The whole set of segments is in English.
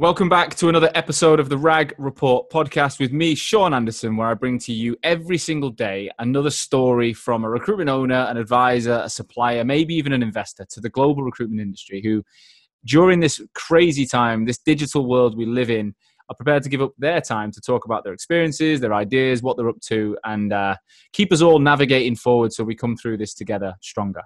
Welcome back to another episode of the RAG Report podcast with me, Sean Anderson, where I bring to you every single day another story from a recruitment owner, an advisor, a supplier, maybe even an investor to the global recruitment industry who, during this crazy time, this digital world we live in, are prepared to give up their time to talk about their experiences, their ideas, what they're up to, and uh, keep us all navigating forward so we come through this together stronger.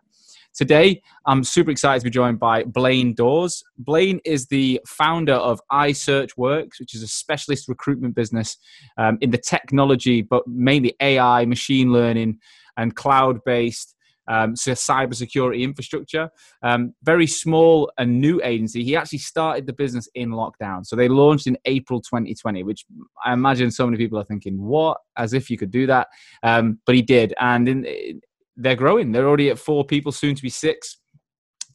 Today, I'm super excited to be joined by Blaine Daws. Blaine is the founder of iSearchWorks, which is a specialist recruitment business um, in the technology, but mainly AI, machine learning, and cloud based um, so cybersecurity infrastructure. Um, very small and new agency. He actually started the business in lockdown. So they launched in April 2020, which I imagine so many people are thinking, what? As if you could do that. Um, but he did. And in, they're growing. They're already at four people, soon to be six.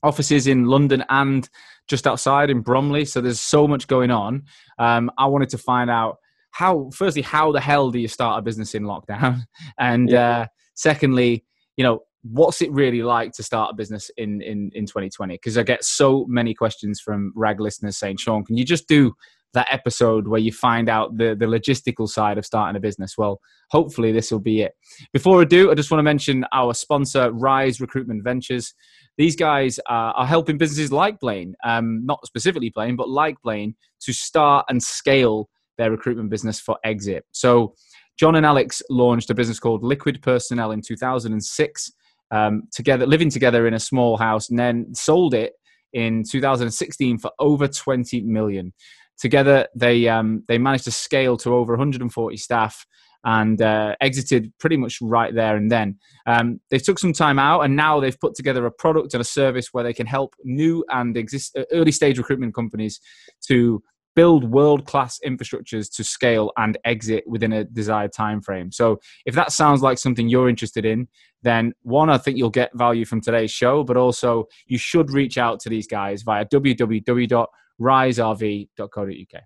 Offices in London and just outside in Bromley. So there's so much going on. Um, I wanted to find out how, firstly, how the hell do you start a business in lockdown? And yeah. uh, secondly, you know, what's it really like to start a business in in, in 2020? Because I get so many questions from RAG listeners saying, Sean, can you just do that episode where you find out the, the logistical side of starting a business. Well, hopefully this will be it. Before I do, I just want to mention our sponsor, Rise Recruitment Ventures. These guys uh, are helping businesses like Blaine, um, not specifically Blaine, but like Blaine, to start and scale their recruitment business for exit. So, John and Alex launched a business called Liquid Personnel in 2006, um, together, living together in a small house, and then sold it in 2016 for over 20 million. Together, they um, they managed to scale to over 140 staff and uh, exited pretty much right there and then. Um, they took some time out, and now they've put together a product and a service where they can help new and exist uh, early stage recruitment companies to build world class infrastructures to scale and exit within a desired time frame. So, if that sounds like something you're interested in, then one, I think you'll get value from today's show, but also you should reach out to these guys via www riserv.co.uk.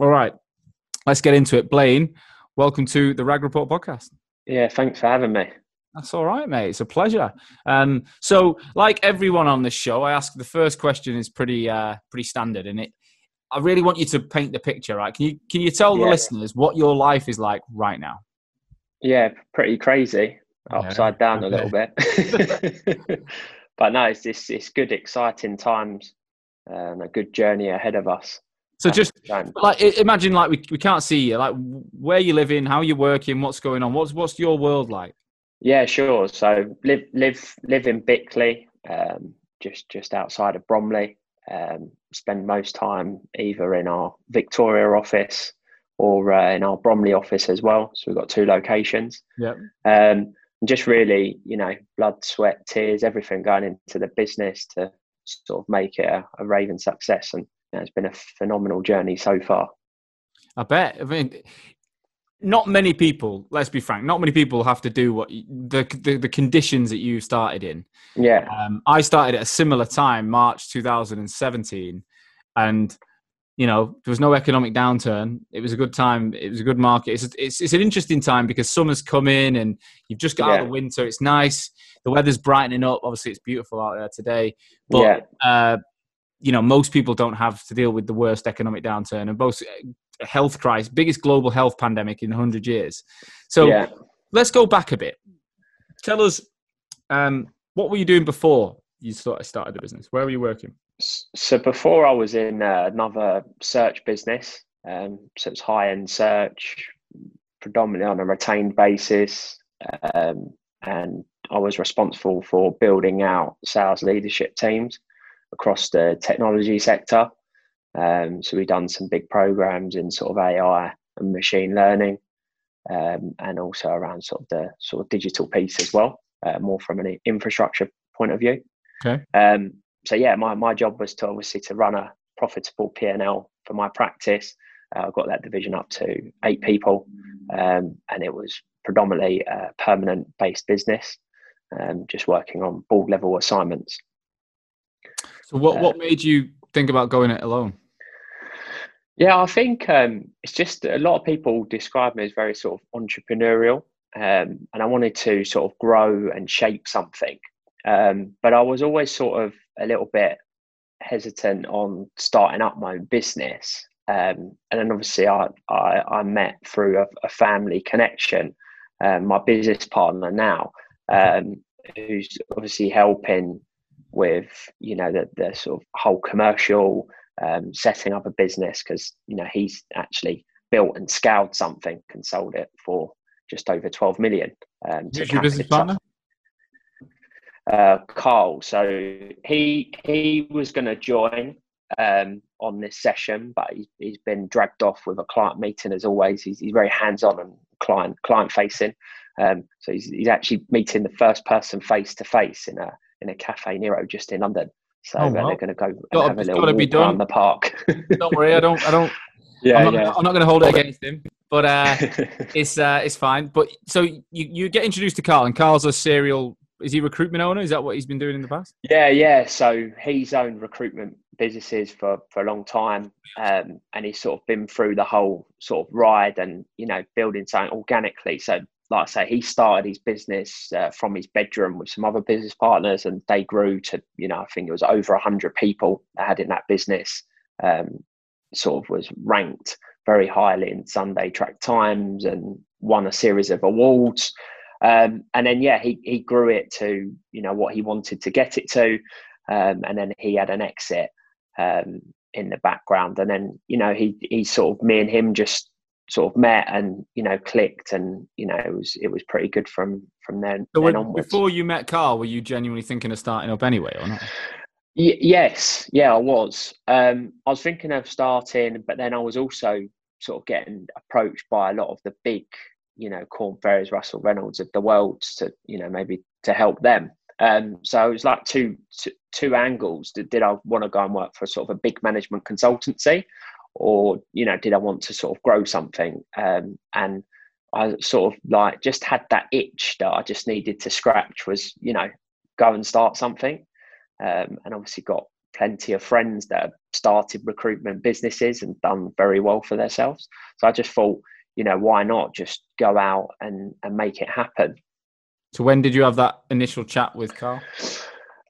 All right, let's get into it. Blaine, welcome to the Rag Report podcast. Yeah, thanks for having me. That's all right, mate. It's a pleasure. Um, so, like everyone on this show, I ask the first question is pretty uh, pretty standard, and it. I really want you to paint the picture, right? Can you can you tell yeah. the listeners what your life is like right now? Yeah, pretty crazy, upside yeah, down okay. a little bit. but no, it's, it's it's good, exciting times and a good journey ahead of us. So just like imagine like we, we can't see you, like where you live in, how you're working, what's going on, what's what's your world like? Yeah, sure. So live live live in Bickley, um, just just outside of Bromley. Um, spend most time either in our Victoria office or uh, in our Bromley office as well. So we've got two locations. Yeah. Um, just really, you know, blood, sweat, tears, everything going into the business to sort of make it a, a raving success. And you know, it's been a phenomenal journey so far. I bet. I mean, not many people. Let's be frank. Not many people have to do what you, the, the, the conditions that you started in. Yeah. Um, I started at a similar time, March 2017, and you know there was no economic downturn. It was a good time. It was a good market. It's it's, it's an interesting time because summer's come in and you've just got yeah. out of the winter. It's nice the weather's brightening up. Obviously, it's beautiful out there today. But yeah. uh, you know, most people don't have to deal with the worst economic downturn and both uh, health crisis, biggest global health pandemic in 100 years. So yeah. let's go back a bit. Tell us, um, what were you doing before you started the business? Where were you working? So before I was in uh, another search business, um, so it's high end search, predominantly on a retained basis, um, and I was responsible for building out sales leadership teams across the technology sector. Um, so we've done some big programs in sort of AI and machine learning, um, and also around sort of the sort of digital piece as well, uh, more from an infrastructure point of view. Okay. Um, so yeah, my, my job was to obviously to run a profitable P and L for my practice. Uh, I got that division up to eight people, um, and it was predominantly a permanent based business um, just working on board level assignments. So, what, uh, what made you think about going it alone? Yeah, I think um, it's just a lot of people describe me as very sort of entrepreneurial, um, and I wanted to sort of grow and shape something. Um, but I was always sort of a little bit hesitant on starting up my own business. Um, and then obviously I, I, I met through a, a family connection, um, my business partner now, um, who's obviously helping with, you know, the, the sort of whole commercial um, setting up a business because, you know, he's actually built and scaled something and sold it for just over 12 million. Um, Who's your business partner? Uh, Carl. So he he was going to join um, on this session, but he's, he's been dragged off with a client meeting as always. He's, he's very hands on and client client facing. Um, so he's, he's actually meeting the first person face to face in a in a Caffè Nero just in London. So oh, wow. they're going to go gotta, have a little walk be done. around the park. don't worry, I don't I don't. Yeah, I'm not, yeah. I'm not going to hold it against him, but uh, it's uh, it's fine. But so you you get introduced to Carl, and Carl's a serial is he a recruitment owner? Is that what he's been doing in the past? Yeah, yeah. So he's owned recruitment businesses for, for a long time. Um, and he's sort of been through the whole sort of ride and, you know, building something organically. So like I say, he started his business uh, from his bedroom with some other business partners, and they grew to, you know, I think it was over hundred people that had in that business. Um, sort of was ranked very highly in Sunday Track Times and won a series of awards. Um, and then yeah, he he grew it to you know what he wanted to get it to, um, and then he had an exit um, in the background, and then you know he he sort of me and him just sort of met and you know clicked, and you know it was it was pretty good from from then, so then onwards. Before you met Carl, were you genuinely thinking of starting up anyway, or not? Y- yes, yeah, I was. Um, I was thinking of starting, but then I was also sort of getting approached by a lot of the big you know Korn Ferries, Russell Reynolds of the world to you know maybe to help them. Um, so it was like two, two, two angles. Did, did I want to go and work for sort of a big management consultancy, or you know did I want to sort of grow something? Um, and I sort of like just had that itch that I just needed to scratch was you know go and start something, um, and obviously got plenty of friends that have started recruitment businesses and done very well for themselves. So I just thought you know, why not just go out and, and make it happen? So when did you have that initial chat with Carl?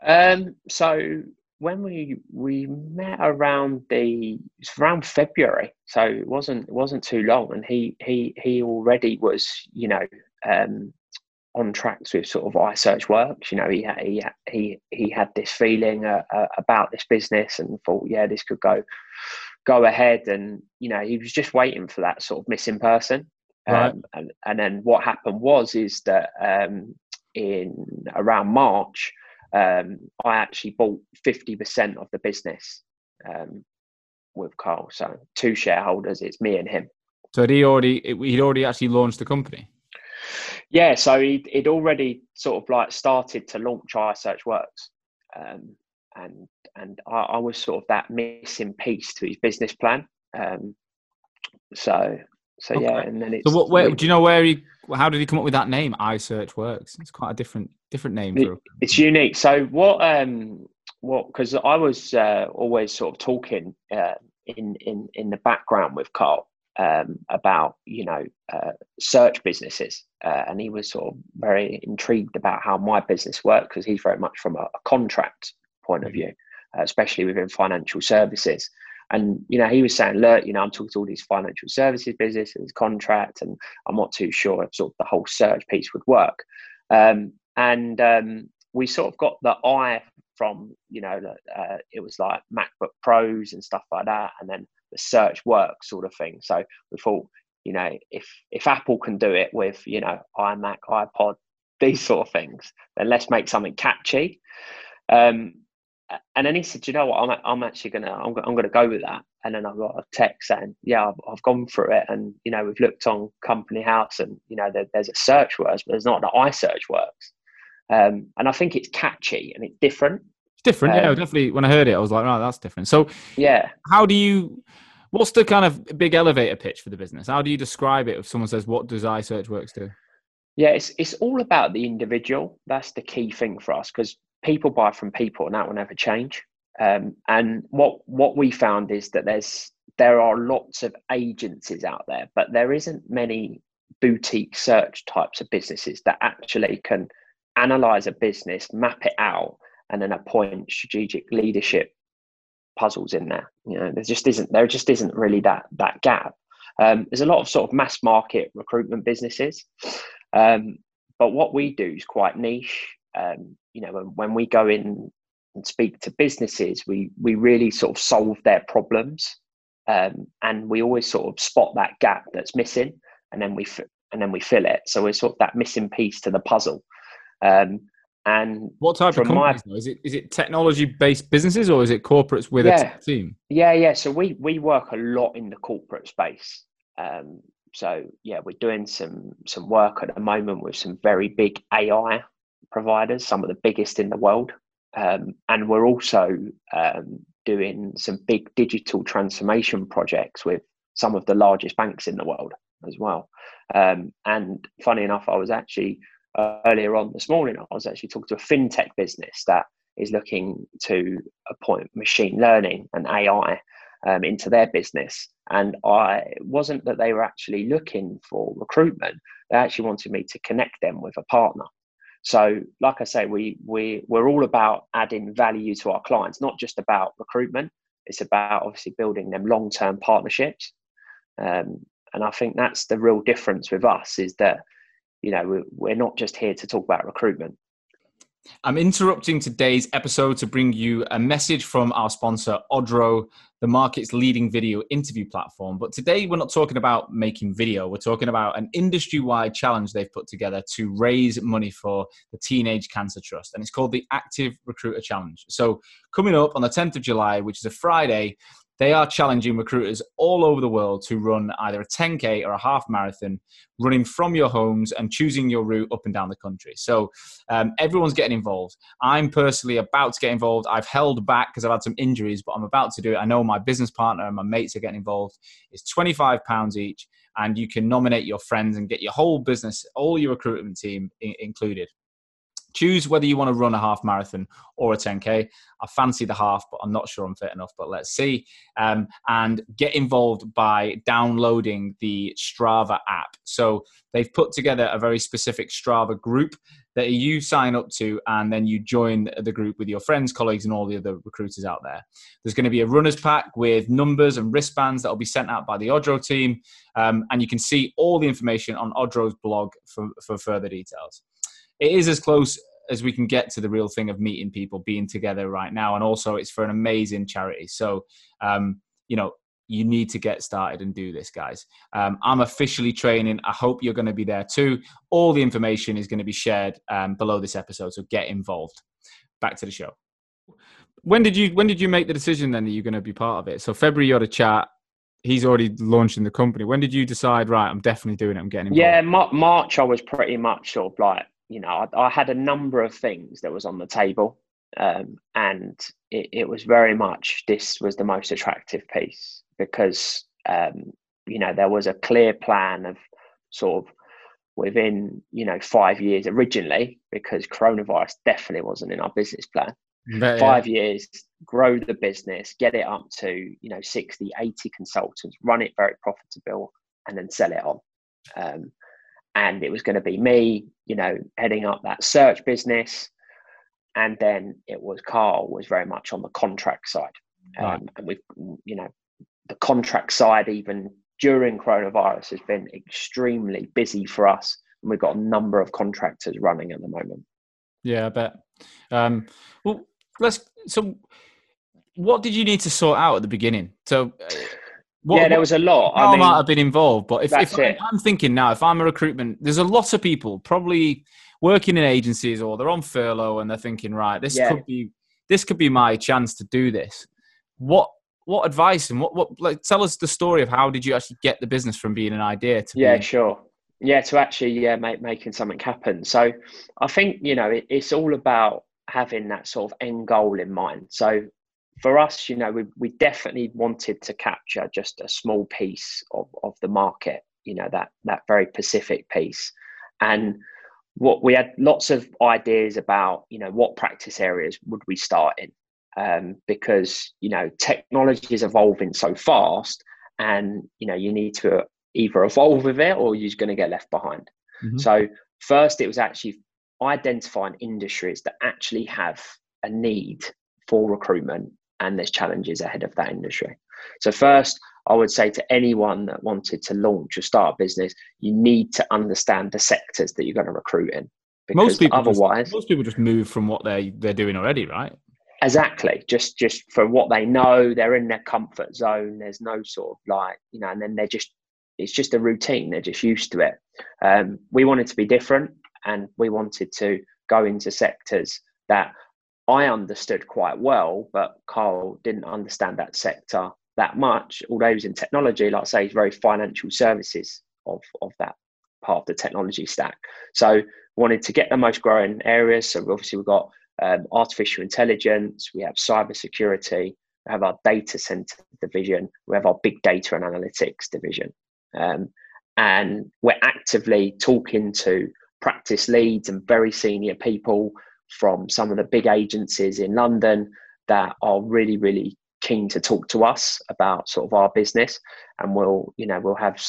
Um, so when we we met around the around February, so it wasn't it wasn't too long, and he he he already was you know um, on tracks with sort of iSearch works. You know, he he he he had this feeling uh, uh, about this business and thought, yeah, this could go go ahead and you know he was just waiting for that sort of missing person. Right. um, and and then what happened was is that um, in around march um, i actually bought 50% of the business um, with carl. So two shareholders it's me and him. So had he already he'd already actually launched the company? Yeah so he'd, he'd already sort of like started to launch iSearch Works um, and and I, I, was sort of that missing piece to his business plan. Um, so so okay. yeah, and then it's. So what? Where, do you know where he? How did he come up with that name? iSearch Works. It's quite a different different name. It, it's unique. So what? Um, what? Because I was uh, always sort of talking uh, in in in the background with Carl um, about you know uh, search businesses, uh, and he was sort of very intrigued about how my business worked because he's very much from a, a contract point of view, uh, especially within financial services. And you know, he was saying, "Look, you know, I'm talking to all these financial services businesses, contract, and I'm not too sure if sort of the whole search piece would work." Um, and um, we sort of got the eye from, you know, uh, it was like MacBook Pros and stuff like that, and then the search work sort of thing. So we thought, you know, if if Apple can do it with, you know, iMac, iPod, these sort of things, then let's make something catchy. Um, and then he said, you know what, I'm, I'm actually gonna, I'm, I'm gonna go with that. And then I got a text saying, yeah, I've, I've gone through it, and you know, we've looked on Company House, and you know, there, there's a search works, but there's not an iSearch works. Um, and I think it's catchy and it's different. It's different, um, yeah. Definitely. When I heard it, I was like, oh, that's different. So, yeah. How do you? What's the kind of big elevator pitch for the business? How do you describe it if someone says, "What does iSearch Works do"? Yeah, it's it's all about the individual. That's the key thing for us because people buy from people, and that will never change. Um, and what what we found is that there's there are lots of agencies out there, but there isn't many boutique search types of businesses that actually can analyze a business, map it out, and then appoint strategic leadership puzzles in there. You know, there just isn't there just isn't really that that gap. Um, there's a lot of sort of mass market recruitment businesses, um, but what we do is quite niche. Um, you know, when, we go in and speak to businesses, we we really sort of solve their problems, um, and we always sort of spot that gap that's missing, and then we and then we fill it. So we're sort of that missing piece to the puzzle. Um, and what type of companies? My, is it is it technology based businesses or is it corporates with yeah, a team? Yeah, yeah. So we we work a lot in the corporate space. Um, so yeah, we're doing some some work at the moment with some very big AI providers, some of the biggest in the world, um, and we're also um, doing some big digital transformation projects with some of the largest banks in the world as well. Um, and funny enough, I was actually uh, earlier on this morning, I was actually talking to a fintech business that is looking to appoint machine learning and AI um, into their business. And I wasn't that they were actually looking for recruitment; they actually wanted me to connect them with a partner. So, like I say, we we we're all about adding value to our clients, not just about recruitment. It's about obviously building them long term partnerships. Um, and I think that's the real difference with us is that you know we're not just here to talk about recruitment I'm interrupting today's episode to bring you a message from our sponsor, Odro, the market's leading video interview platform. But today we're not talking about making video, we're talking about an industry wide challenge they've put together to raise money for the Teenage Cancer Trust. And it's called the Active Recruiter Challenge. So, coming up on the 10th of July, which is a Friday, they are challenging recruiters all over the world to run either a 10K or a half marathon, running from your homes and choosing your route up and down the country. So um, everyone's getting involved. I'm personally about to get involved. I've held back because I've had some injuries, but I'm about to do it. I know my business partner and my mates are getting involved. It's £25 each, and you can nominate your friends and get your whole business, all your recruitment team I- included. Choose whether you want to run a half marathon or a 10K. I fancy the half, but I'm not sure I'm fit enough, but let's see. Um, and get involved by downloading the Strava app. So they've put together a very specific Strava group that you sign up to, and then you join the group with your friends, colleagues, and all the other recruiters out there. There's going to be a runner's pack with numbers and wristbands that will be sent out by the Odro team, um, and you can see all the information on Odro's blog for, for further details it is as close as we can get to the real thing of meeting people, being together right now, and also it's for an amazing charity. So, um, you know, you need to get started and do this, guys. Um, I'm officially training. I hope you're going to be there too. All the information is going to be shared um, below this episode, so get involved. Back to the show. When did you when did you make the decision then that you're going to be part of it? So February you had a chat. He's already launching the company. When did you decide? Right, I'm definitely doing it. I'm getting involved. Yeah, March. I was pretty much sort of like you know, I, I, had a number of things that was on the table, um, and it, it, was very much this was the most attractive piece because um, you know there was a clear plan of sort of within you know five years originally because coronavirus definitely wasn't in our business plan. But, five yeah. years, grow the business, get it up to you know 60, 80 consultants, run it very profitable, and then sell it on. Um, and it was going to be me, you know, heading up that search business, and then it was Carl was very much on the contract side, um, right. and we've, you know, the contract side even during coronavirus has been extremely busy for us, and we've got a number of contractors running at the moment. Yeah, I bet. Um, well, let's. So, what did you need to sort out at the beginning? So. What, yeah, there was a lot. I, mean, might have been involved, but if, if I, I'm thinking now, if I'm a recruitment, there's a lot of people probably working in agencies or they're on furlough and they're thinking, right, this yeah. could be this could be my chance to do this. What what advice and what what like tell us the story of how did you actually get the business from being an idea to yeah, being... sure, yeah, to actually yeah make, making something happen. So I think you know it, it's all about having that sort of end goal in mind. So for us, you know, we, we definitely wanted to capture just a small piece of, of the market, you know, that, that very Pacific piece. And what we had lots of ideas about, you know, what practice areas would we start in? Um, because, you know, technology is evolving so fast and, you know, you need to either evolve with it or you're going to get left behind. Mm-hmm. So first it was actually identifying industries that actually have a need for recruitment and there's challenges ahead of that industry. So first, I would say to anyone that wanted to launch or start a business, you need to understand the sectors that you're going to recruit in. Most people otherwise, just, most people just move from what they they're doing already, right? Exactly. Just just for what they know, they're in their comfort zone. There's no sort of like you know, and then they're just it's just a routine. They're just used to it. Um, we wanted to be different, and we wanted to go into sectors that I understood quite well, but Carl didn't understand that sector that much. Although he was in technology, like I say, he's very financial services of of that part of the technology stack. So wanted to get the most growing areas. So obviously we've got um, artificial intelligence, we have cyber security, we have our data center division, we have our big data and analytics division. Um, and we're actively talking to practice leads and very senior people from some of the big agencies in London that are really, really keen to talk to us about sort of our business. And we'll, you know, we'll have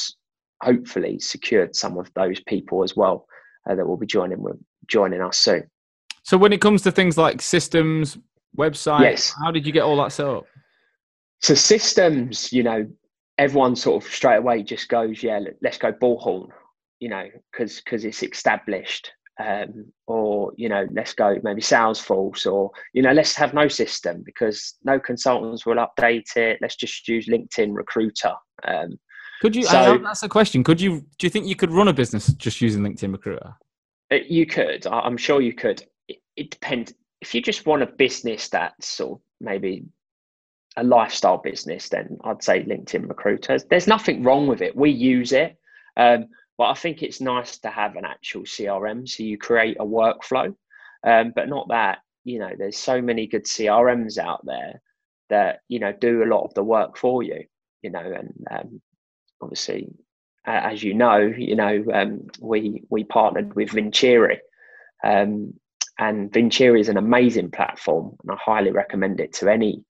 hopefully secured some of those people as well uh, that will be joining with joining us soon. So when it comes to things like systems, websites, yes. how did you get all that set up? So systems, you know, everyone sort of straight away just goes, yeah, let's go bullhorn, you know, because because it's established. Um, or you know, let's go maybe Salesforce, or you know, let's have no system because no consultants will update it. Let's just use LinkedIn Recruiter. Um, could you? So, that's a question. Could you? Do you think you could run a business just using LinkedIn Recruiter? Uh, you could. I'm sure you could. It, it depends. If you just want a business that's sort of maybe a lifestyle business, then I'd say LinkedIn Recruiters. There's nothing wrong with it. We use it, um, but I think it's nice to have an actual CRM. So you create a workflow, um, but not that. You know, there's so many good CRMs out there that you know do a lot of the work for you. You know, and um, obviously, as you know, you know, um, we we partnered with Vincere, um, and Vincere is an amazing platform, and I highly recommend it to any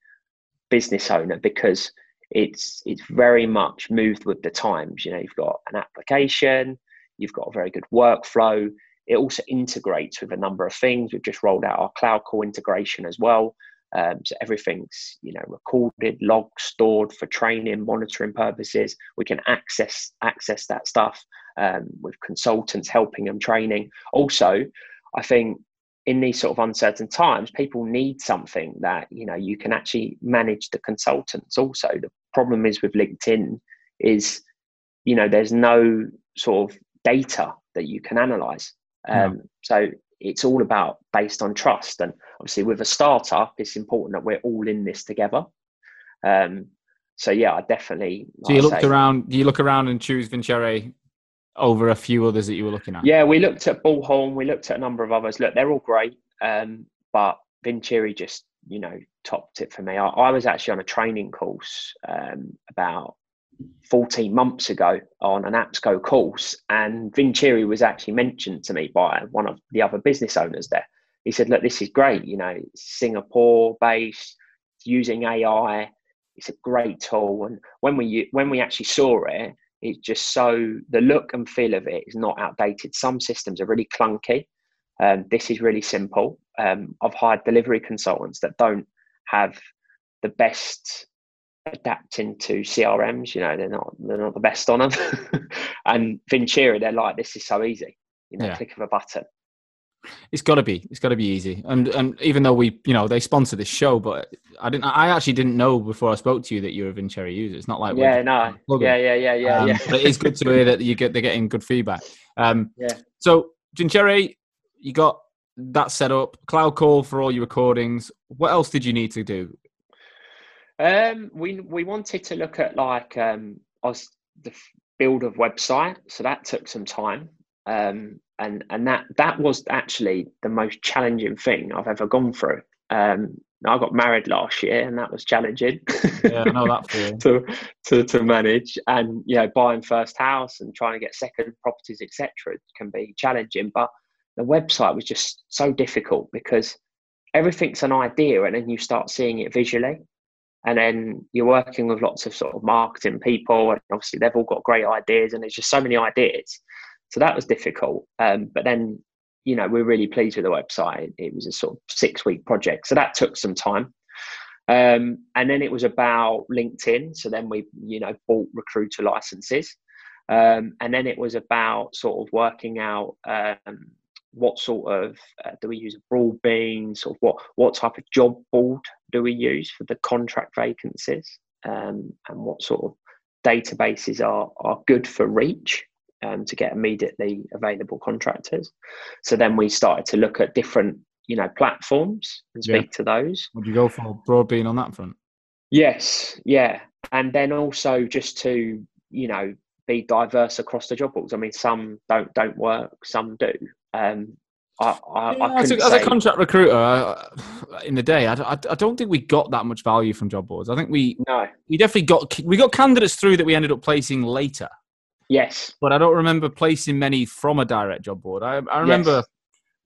business owner because it's it's very much moved with the times. You know, you've got an application, you've got a very good workflow. It also integrates with a number of things. We've just rolled out our Cloud Call integration as well. Um, so everything's you know recorded, logged, stored for training, monitoring purposes. We can access access that stuff um, with consultants helping them training. Also, I think in these sort of uncertain times, people need something that you know you can actually manage the consultants. Also, the problem is with LinkedIn is you know there's no sort of data that you can analyze. Um, So it's all about based on trust. And obviously, with a startup, it's important that we're all in this together. Um, so yeah, I definitely. So you looked say, around. Do you look around and choose Vincere over a few others that you were looking at? Yeah, we looked at Bullhorn. We looked at a number of others. Look, they're all great, um, but Vincere just you know topped it for me. I, I was actually on a training course um, about 14 months ago on an APSCo course, and Vincere was actually mentioned to me by one of the other business owners there. He said, Look, this is great, you know, Singapore based, using AI, it's a great tool. And when we when we actually saw it, it's just so the look and feel of it is not outdated. Some systems are really clunky. Um, this is really simple. Um, I've hired delivery consultants that don't have the best adapting to CRMs. You know, they're not they're not the best on them. and Vincere, they're like, this is so easy. You know, yeah. click of a button. It's got to be. It's got to be easy. And and even though we, you know, they sponsor this show, but I didn't. I actually didn't know before I spoke to you that you're a Vincere user. It's not like yeah, no, yeah, yeah, yeah, yeah, um, yeah. but it is good to hear that you get they're getting good feedback. Um, yeah. So Vincere, you got that set up. Cloud call for all your recordings. What else did you need to do? Um, we we wanted to look at like um, the build of website, so that took some time, um, and and that that was actually the most challenging thing I've ever gone through. Um, I got married last year, and that was challenging. Yeah, I know that to to to manage, and you know, buying first house and trying to get second properties, etc., can be challenging. But the website was just so difficult because everything's an idea, and then you start seeing it visually and then you're working with lots of sort of marketing people and obviously they've all got great ideas and there's just so many ideas so that was difficult. Um, but then you know we're really pleased with the website. It was a sort of six week project so that took some time. Um, and then it was about LinkedIn. So then we, you know, bought recruiter licenses. Um, and then it was about sort of working out um, what sort of uh, do we use a Broadbean, sort of what what type of job board do we use for the contract vacancies, um, and what sort of databases are are good for reach um, to get immediately available contractors. So then we started to look at different you know platforms and speak yeah. to those. Would you go for Broadbean on that front? Yes, yeah, and then also just to you know be diverse across the job boards. I mean, some don't don't work, some do. Um, I, I, yeah, I as, a, as, a, contract recruiter uh, in the day, I, I, I, don't think we got that much value from job boards. I think we no, we definitely got we got candidates through that we ended up placing later. Yes, but I don't remember placing many from a direct job board. I, I remember yes.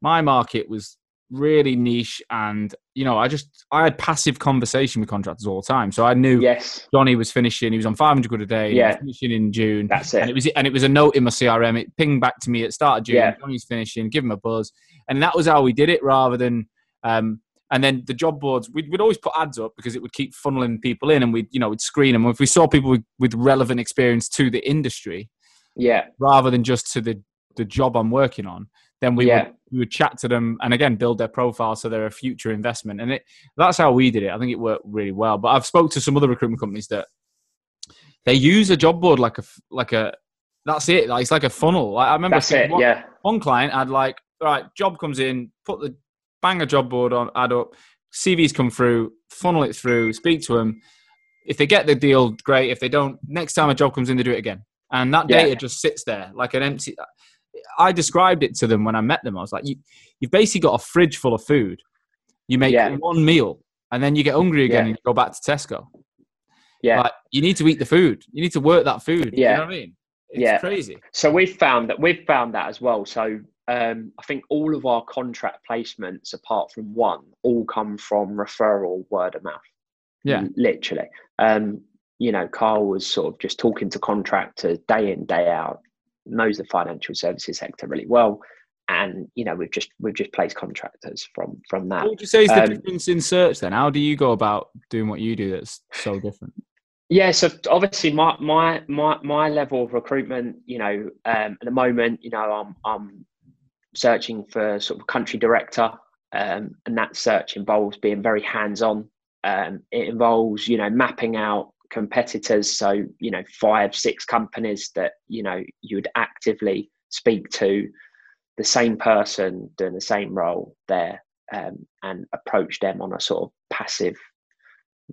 my market was really niche and you know i just i had passive conversation with contractors all the time. So i knew yes. Johnny was finishing he was on 500 quid a day yeah. finishing in june. That's it and it. was and it was a note in my crm it pinged back to me at start of june yeah. johnny's finishing give him a buzz. And that was how we did it rather than um and then the job boards we'd, we'd always put ads up because it would keep funneling people in and we'd you know we'd screen them if we saw people with, with relevant experience to the industry yeah. rather than just to the the job i'm working on then we yeah. would we would chat to them and again build their profile so they're a future investment. And it that's how we did it. I think it worked really well. But i've spoke to some other recruitment companies that they use a job board like a like a that's it. Like it's like a funnel. Like, i remember it, one, yeah. one client had like all right job comes in put the bang a job board on add up cvs come through funnel it through speak to them if they get the deal great if they don't next time a job comes in they do it again and that data yeah. just sits there like an empty I described it to them when I met them. I was like, you, you've basically got a fridge full of food. You make yeah. one meal and then you get hungry again yeah. and you go back to Tesco. Yeah. Like, you need to eat the food. You need to work that food. Yeah. You know what I mean? It's yeah. crazy. So we've found that we've found that as well. So um, I think all of our contract placements, apart from one, all come from referral word of mouth. Yeah. Literally. Um, you know, Carl was sort of just talking to contractors day in, day out, knows the financial services sector really well and you know we've just we've just placed contractors from from that. What would you say is the um, difference in search then? How do you go about doing what you do that's so different? Yeah, so obviously my my my my level of recruitment, you know, um, at the moment, you know, I'm I'm searching for sort of country director, um, and that search involves being very hands on. Um, it involves you know mapping out competitors. So you know five six companies that you know you would actively speak to the same person doing the same role there um, and approach them on a sort of passive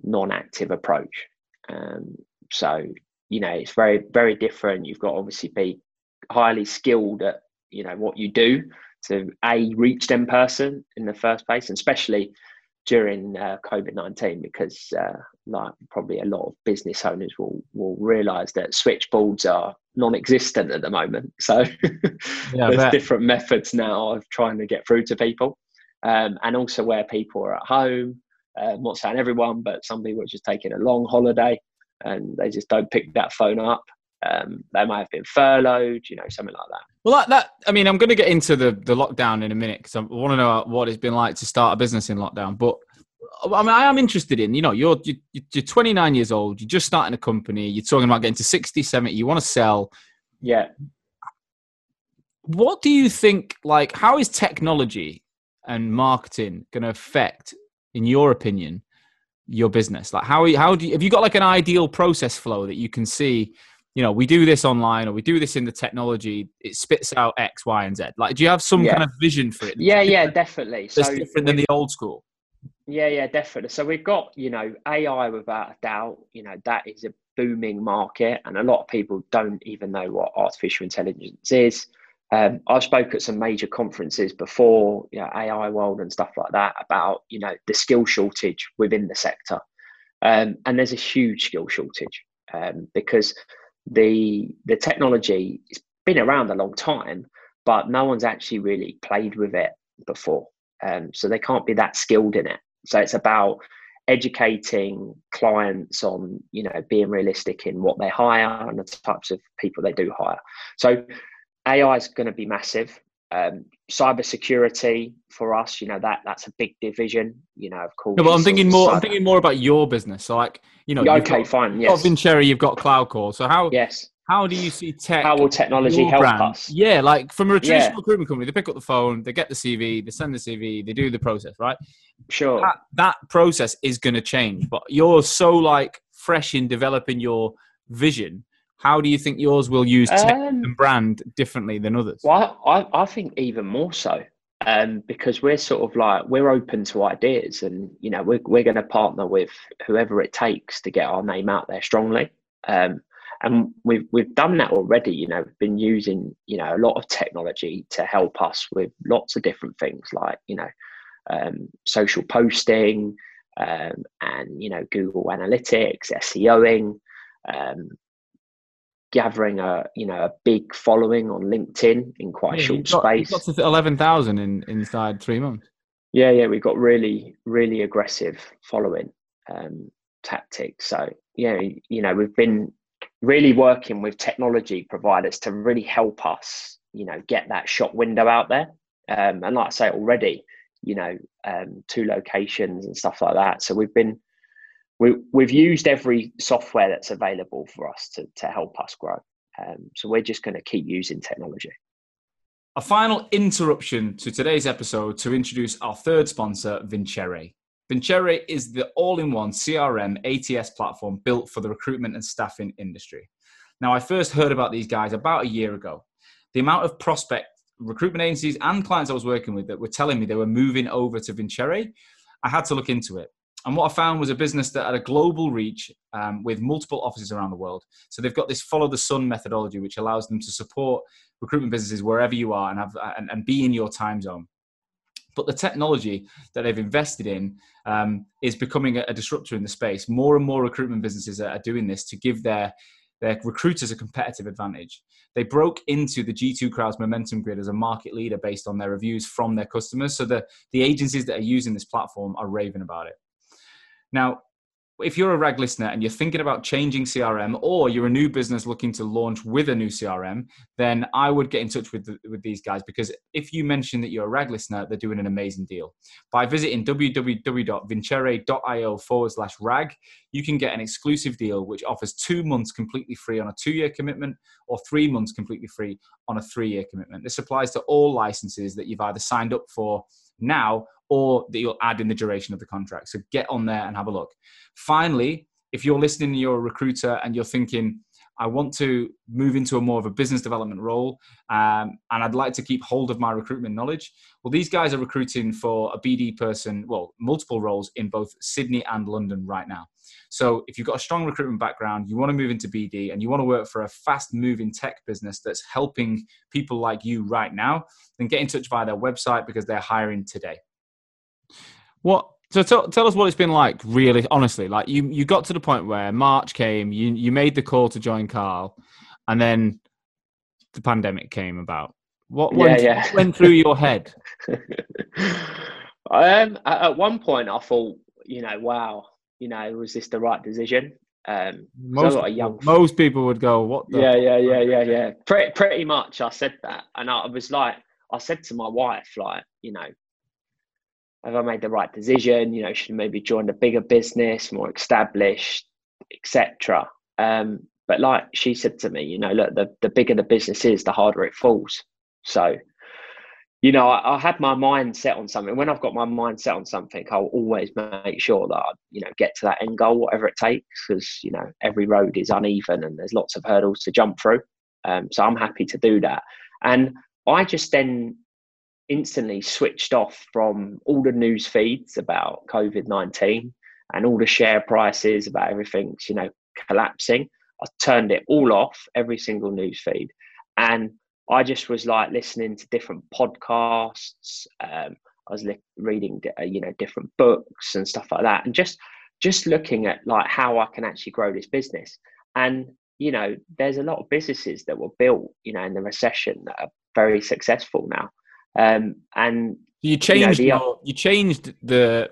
non-active approach. Um, so you know it's very very different. You've got to obviously be highly skilled at you know what you do to a reach them person in the first place and especially during uh, COVID nineteen because uh, like probably a lot of business owners will will realise that switchboards are non-existent at the moment. So yeah, there's different methods now of trying to get through to people, um, and also where people are at home. Uh, I'm not saying everyone, but some people are just taking a long holiday and they just don't pick that phone up. Um, they might have been furloughed, you know, something like that. Well, that, that I mean, I'm going to get into the, the lockdown in a minute because I want to know what it's been like to start a business in lockdown. But I mean, I am interested in, you know, you're, you're 29 years old, you're just starting a company, you're talking about getting to 60, 70, you want to sell. Yeah. What do you think, like, how is technology and marketing going to affect, in your opinion, your business? Like, how, how do you, have you got like an ideal process flow that you can see, you know, we do this online or we do this in the technology, it spits out X, Y, and Z. Like, do you have some yeah. kind of vision for it? Yeah, yeah, definitely. That's so different than the old school. Yeah, yeah, definitely. So we've got, you know, AI without a doubt, you know, that is a booming market and a lot of people don't even know what artificial intelligence is. Um, I've spoke at some major conferences before, you know, AI World and stuff like that about, you know, the skill shortage within the sector. Um, and there's a huge skill shortage um, because the the technology has been around a long time, but no one's actually really played with it before. Um, so they can't be that skilled in it. So it's about educating clients on you know being realistic in what they hire and the types of people they do hire. So AI is going to be massive. Um, cyber security for us, you know that that's a big division. You know, of course. No, but I'm thinking more. Cyber. I'm thinking more about your business. So, like, you know, yeah, okay, got, fine. Yes. You've got you've got Cloud Call. So how? Yes. How do you see tech? How will technology help brand? us? Yeah, like from a traditional yeah. recruitment company, they pick up the phone, they get the CV, they send the CV, they do the process, right? Sure. That, that process is going to change, but you're so like fresh in developing your vision how do you think yours will use tech um, and brand differently than others? Well, I, I think even more so. Um, because we're sort of like we're open to ideas and you know we're, we're going to partner with whoever it takes to get our name out there strongly um, and we've we've done that already you know we've been using you know a lot of technology to help us with lots of different things like you know um, social posting um, and you know google analytics seoing um, gathering a you know a big following on LinkedIn in quite yeah, a short got, space. Got to eleven thousand in inside three months. Yeah, yeah, we've got really really aggressive following um, tactics. So yeah, you know we've been really working with technology providers to really help us, you know, get that shop window out there. Um, and like I say already, you know, um, two locations and stuff like that. So we've been we, we've used every software that's available for us to, to help us grow. Um, so we're just going to keep using technology. A final interruption to today's episode to introduce our third sponsor, Vincere. Vincere is the all in one CRM ATS platform built for the recruitment and staffing industry. Now, I first heard about these guys about a year ago. The amount of prospect recruitment agencies and clients I was working with that were telling me they were moving over to Vincere, I had to look into it. And what I found was a business that had a global reach um, with multiple offices around the world. So they've got this follow the sun methodology, which allows them to support recruitment businesses wherever you are and have and, and be in your time zone. But the technology that they've invested in um, is becoming a, a, disruptor in the space. More and more recruitment businesses are, are doing this to give their their recruiters a competitive advantage. They broke into the G2 Crowd's momentum grid as a market leader based on their reviews from their customers. So the, the agencies that are using this platform are raving about it. Now, if you're a rag listener and you're thinking about changing crm or you're a new business looking to launch with a new crm then i would get in touch with, the, with these guys because if you mention that you're a rag listener they're doing an amazing deal. By visiting www.vincere.io forward slash rag you can get an exclusive deal which offers two months completely free on a two-year commitment or three months completely free on a three-year commitment. This applies to all licenses that you've either signed up for now or that you'll add in the duration of the contract. So get on there and have a look. Finally, if you're listening, you're a recruiter and you're thinking, I want to move into a more of a business development role, um, and I'd like to keep hold of my recruitment knowledge. Well, these guys are recruiting for a BD person, well, multiple roles in both Sydney and London right now. So, if you've got a strong recruitment background, you want to move into BD, and you want to work for a fast moving tech business that's helping people like you right now, then get in touch via their website because they're hiring today. What? So tell, tell us what it's been like, really, honestly. Like you, you got to the point where March came, you, you made the call to join Carl, and then the pandemic came about. What yeah, went, yeah. went through your head? um, at one point, I thought, you know, wow, you know, was this the right decision? Um, most, people, young... most people would go, "What?" yeah, yeah, yeah, yeah, yeah. Pretty, pretty much. I said that, and I was like, I said to my wife, like, you know, have I made the right decision? You know, should maybe join a bigger business, more established, etc. Um, but like she said to me, you know, look, the, the bigger the business is, the harder it falls. So, you know, I, I, had my mind set on something. When I've got my mind set on something, I'll always make sure that I, you know, get to that end goal, whatever it takes, because you know every road is uneven and there's lots of hurdles to jump through. Um, so I'm happy to do that. And I just then instantly switched off from all the news feeds about COVID 19 and all the share prices about everything's, you know, collapsing. I turned it all off, every single news feed. And I just was like listening to different podcasts. Um, I was li- reading, uh, you know, different books and stuff like that, and just just looking at like how I can actually grow this business. And you know, there's a lot of businesses that were built, you know, in the recession that are very successful now. Um, and you changed you, know, the, your, you changed the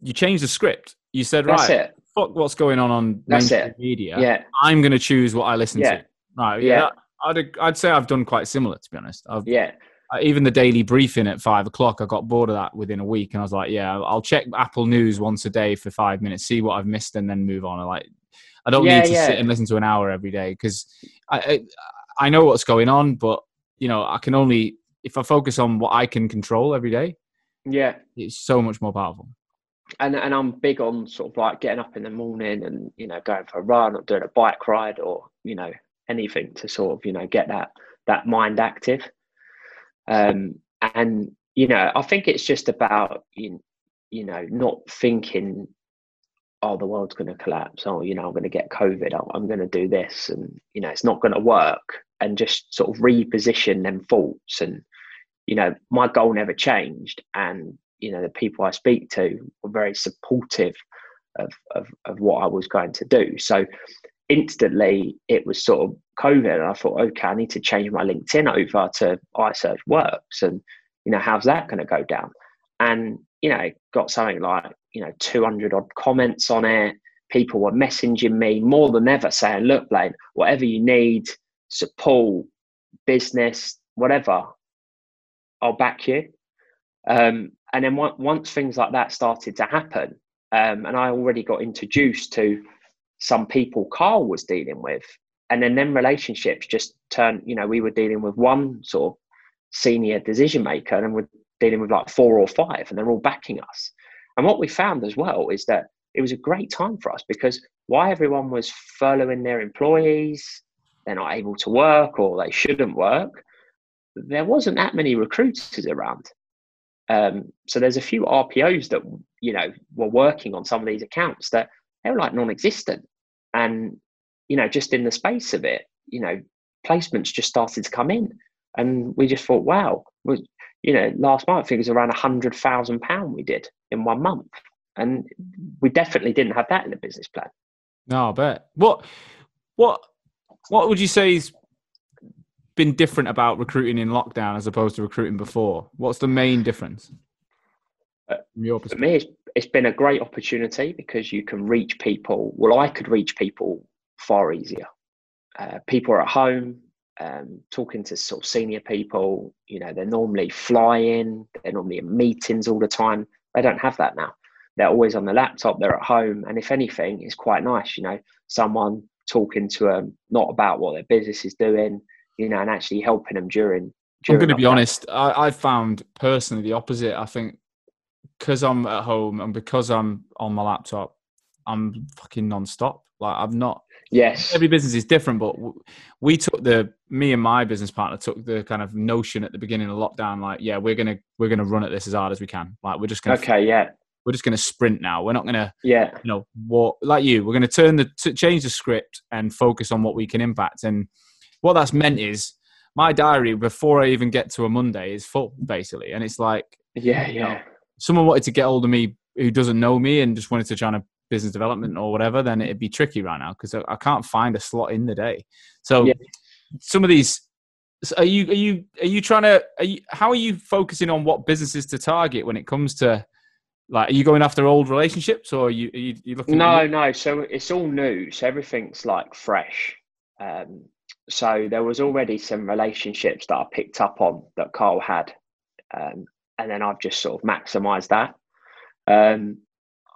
you changed the script. You said right, it. fuck what's going on on that's it. media. Yeah, I'm going to choose what I listen yeah. to. Right. Yeah. yeah. I'd I'd say I've done quite similar to be honest. I've, yeah. uh, even the daily briefing at five o'clock, I got bored of that within a week, and I was like, yeah, I'll check Apple News once a day for five minutes, see what I've missed, and then move on. I like, I don't Yeah, need to yeah. sit and listen to an hour every day because I, I I know what's going on, but you know, I can only if I focus on what I can control every day, Yeah. it's so much more powerful. and and I'm big on sort of like getting up in the morning and you know going for a run or doing a bike ride or you know anything to sort of you know get that that mind active. Um, and you know I think it's just about you you know not thinking oh the world's going to collapse oh you know I'm going to get COVID I'm, I'm going to do this and you know it's not going to work and just sort of reposition them thoughts and you know my goal never changed and you know the people I speak to were very supportive of, of of what I was going to do. So instantly it was sort of COVID, and I thought, okay, I need to change my LinkedIn over to iSearchWorks, and you know how's that going to go down? And you know got something like you know 200 odd comments on it. People were messaging me more than ever, saying, "Look, Blaine, whatever you need, support, business, whatever, I'll back you." Um, and then once things like that started to happen, um, and I already got introduced to some people Carl was dealing with, and then them relationships just turned. You know, we were dealing with one sort of senior decision maker, and we're dealing with like four or five, and they're all backing us. And what we found as well is that it was a great time for us because why everyone was furloughing their employees, they're not able to work or they shouldn't work. There wasn't that many recruiters around. Um, so there's a few RPOs that you know were working on some of these accounts that they were like non-existent, and you know just in the space of it, you know placements just started to come in, and we just thought, wow, was you know last month I think it was around a hundred thousand pound we did in one month, and we definitely didn't have that in the business plan. No, I bet. What what what would you say's been different about recruiting in lockdown as opposed to recruiting before? What's the main difference? Uh, For me, it's, it's been a great opportunity because you can reach people. Well, I could reach people far easier. Uh, people are at home um, talking to sort of senior people. You know, they're normally flying, they're normally in meetings all the time. They don't have that now. They're always on the laptop, they're at home. And if anything, it's quite nice, you know, someone talking to them, not about what their business is doing, you know, and actually helping them during. I'm going to be honest. I, I found personally the opposite. I think because I'm at home and because I'm on my laptop, I'm fucking non-stop. Like I'm not. Yes. Every business is different, but we took the me and my business partner took the kind of notion at the beginning of lockdown, like, yeah, we're gonna we're gonna run at this as hard as we can. Like we're just gonna Okay. Yeah. we're just gonna sprint now. We're not gonna Yeah. you know what like you we're going to turn the to change the script and focus on what we can impact and what that's meant is my diary before i even get to a monday is full basically and it's like Yeah. Yeah. someone wanted to get hold of me who doesn't know me and just wanted to try to business development or whatever then it'd be tricky right now because I, I can't find a slot in the day so Yeah. some of these so are you are you are you trying to are you, how are you focusing on what businesses to target when it comes to like are you going after old relationships or are you are you, you looking No, at no. So it's all new. So everything's like fresh. Um, so there was already some relationships that I picked up on that Carl had, um, and then I've just sort of maximised that. Um,